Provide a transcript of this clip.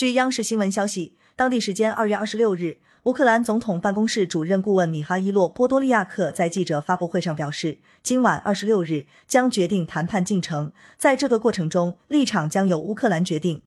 据央视新闻消息当地时间二月二十六日乌克兰总统办公室主任顾问米哈伊洛波多利亚克在记者发布会上表示今晚二十六日将决定谈判进程在这个过程中立场将由乌克兰决定。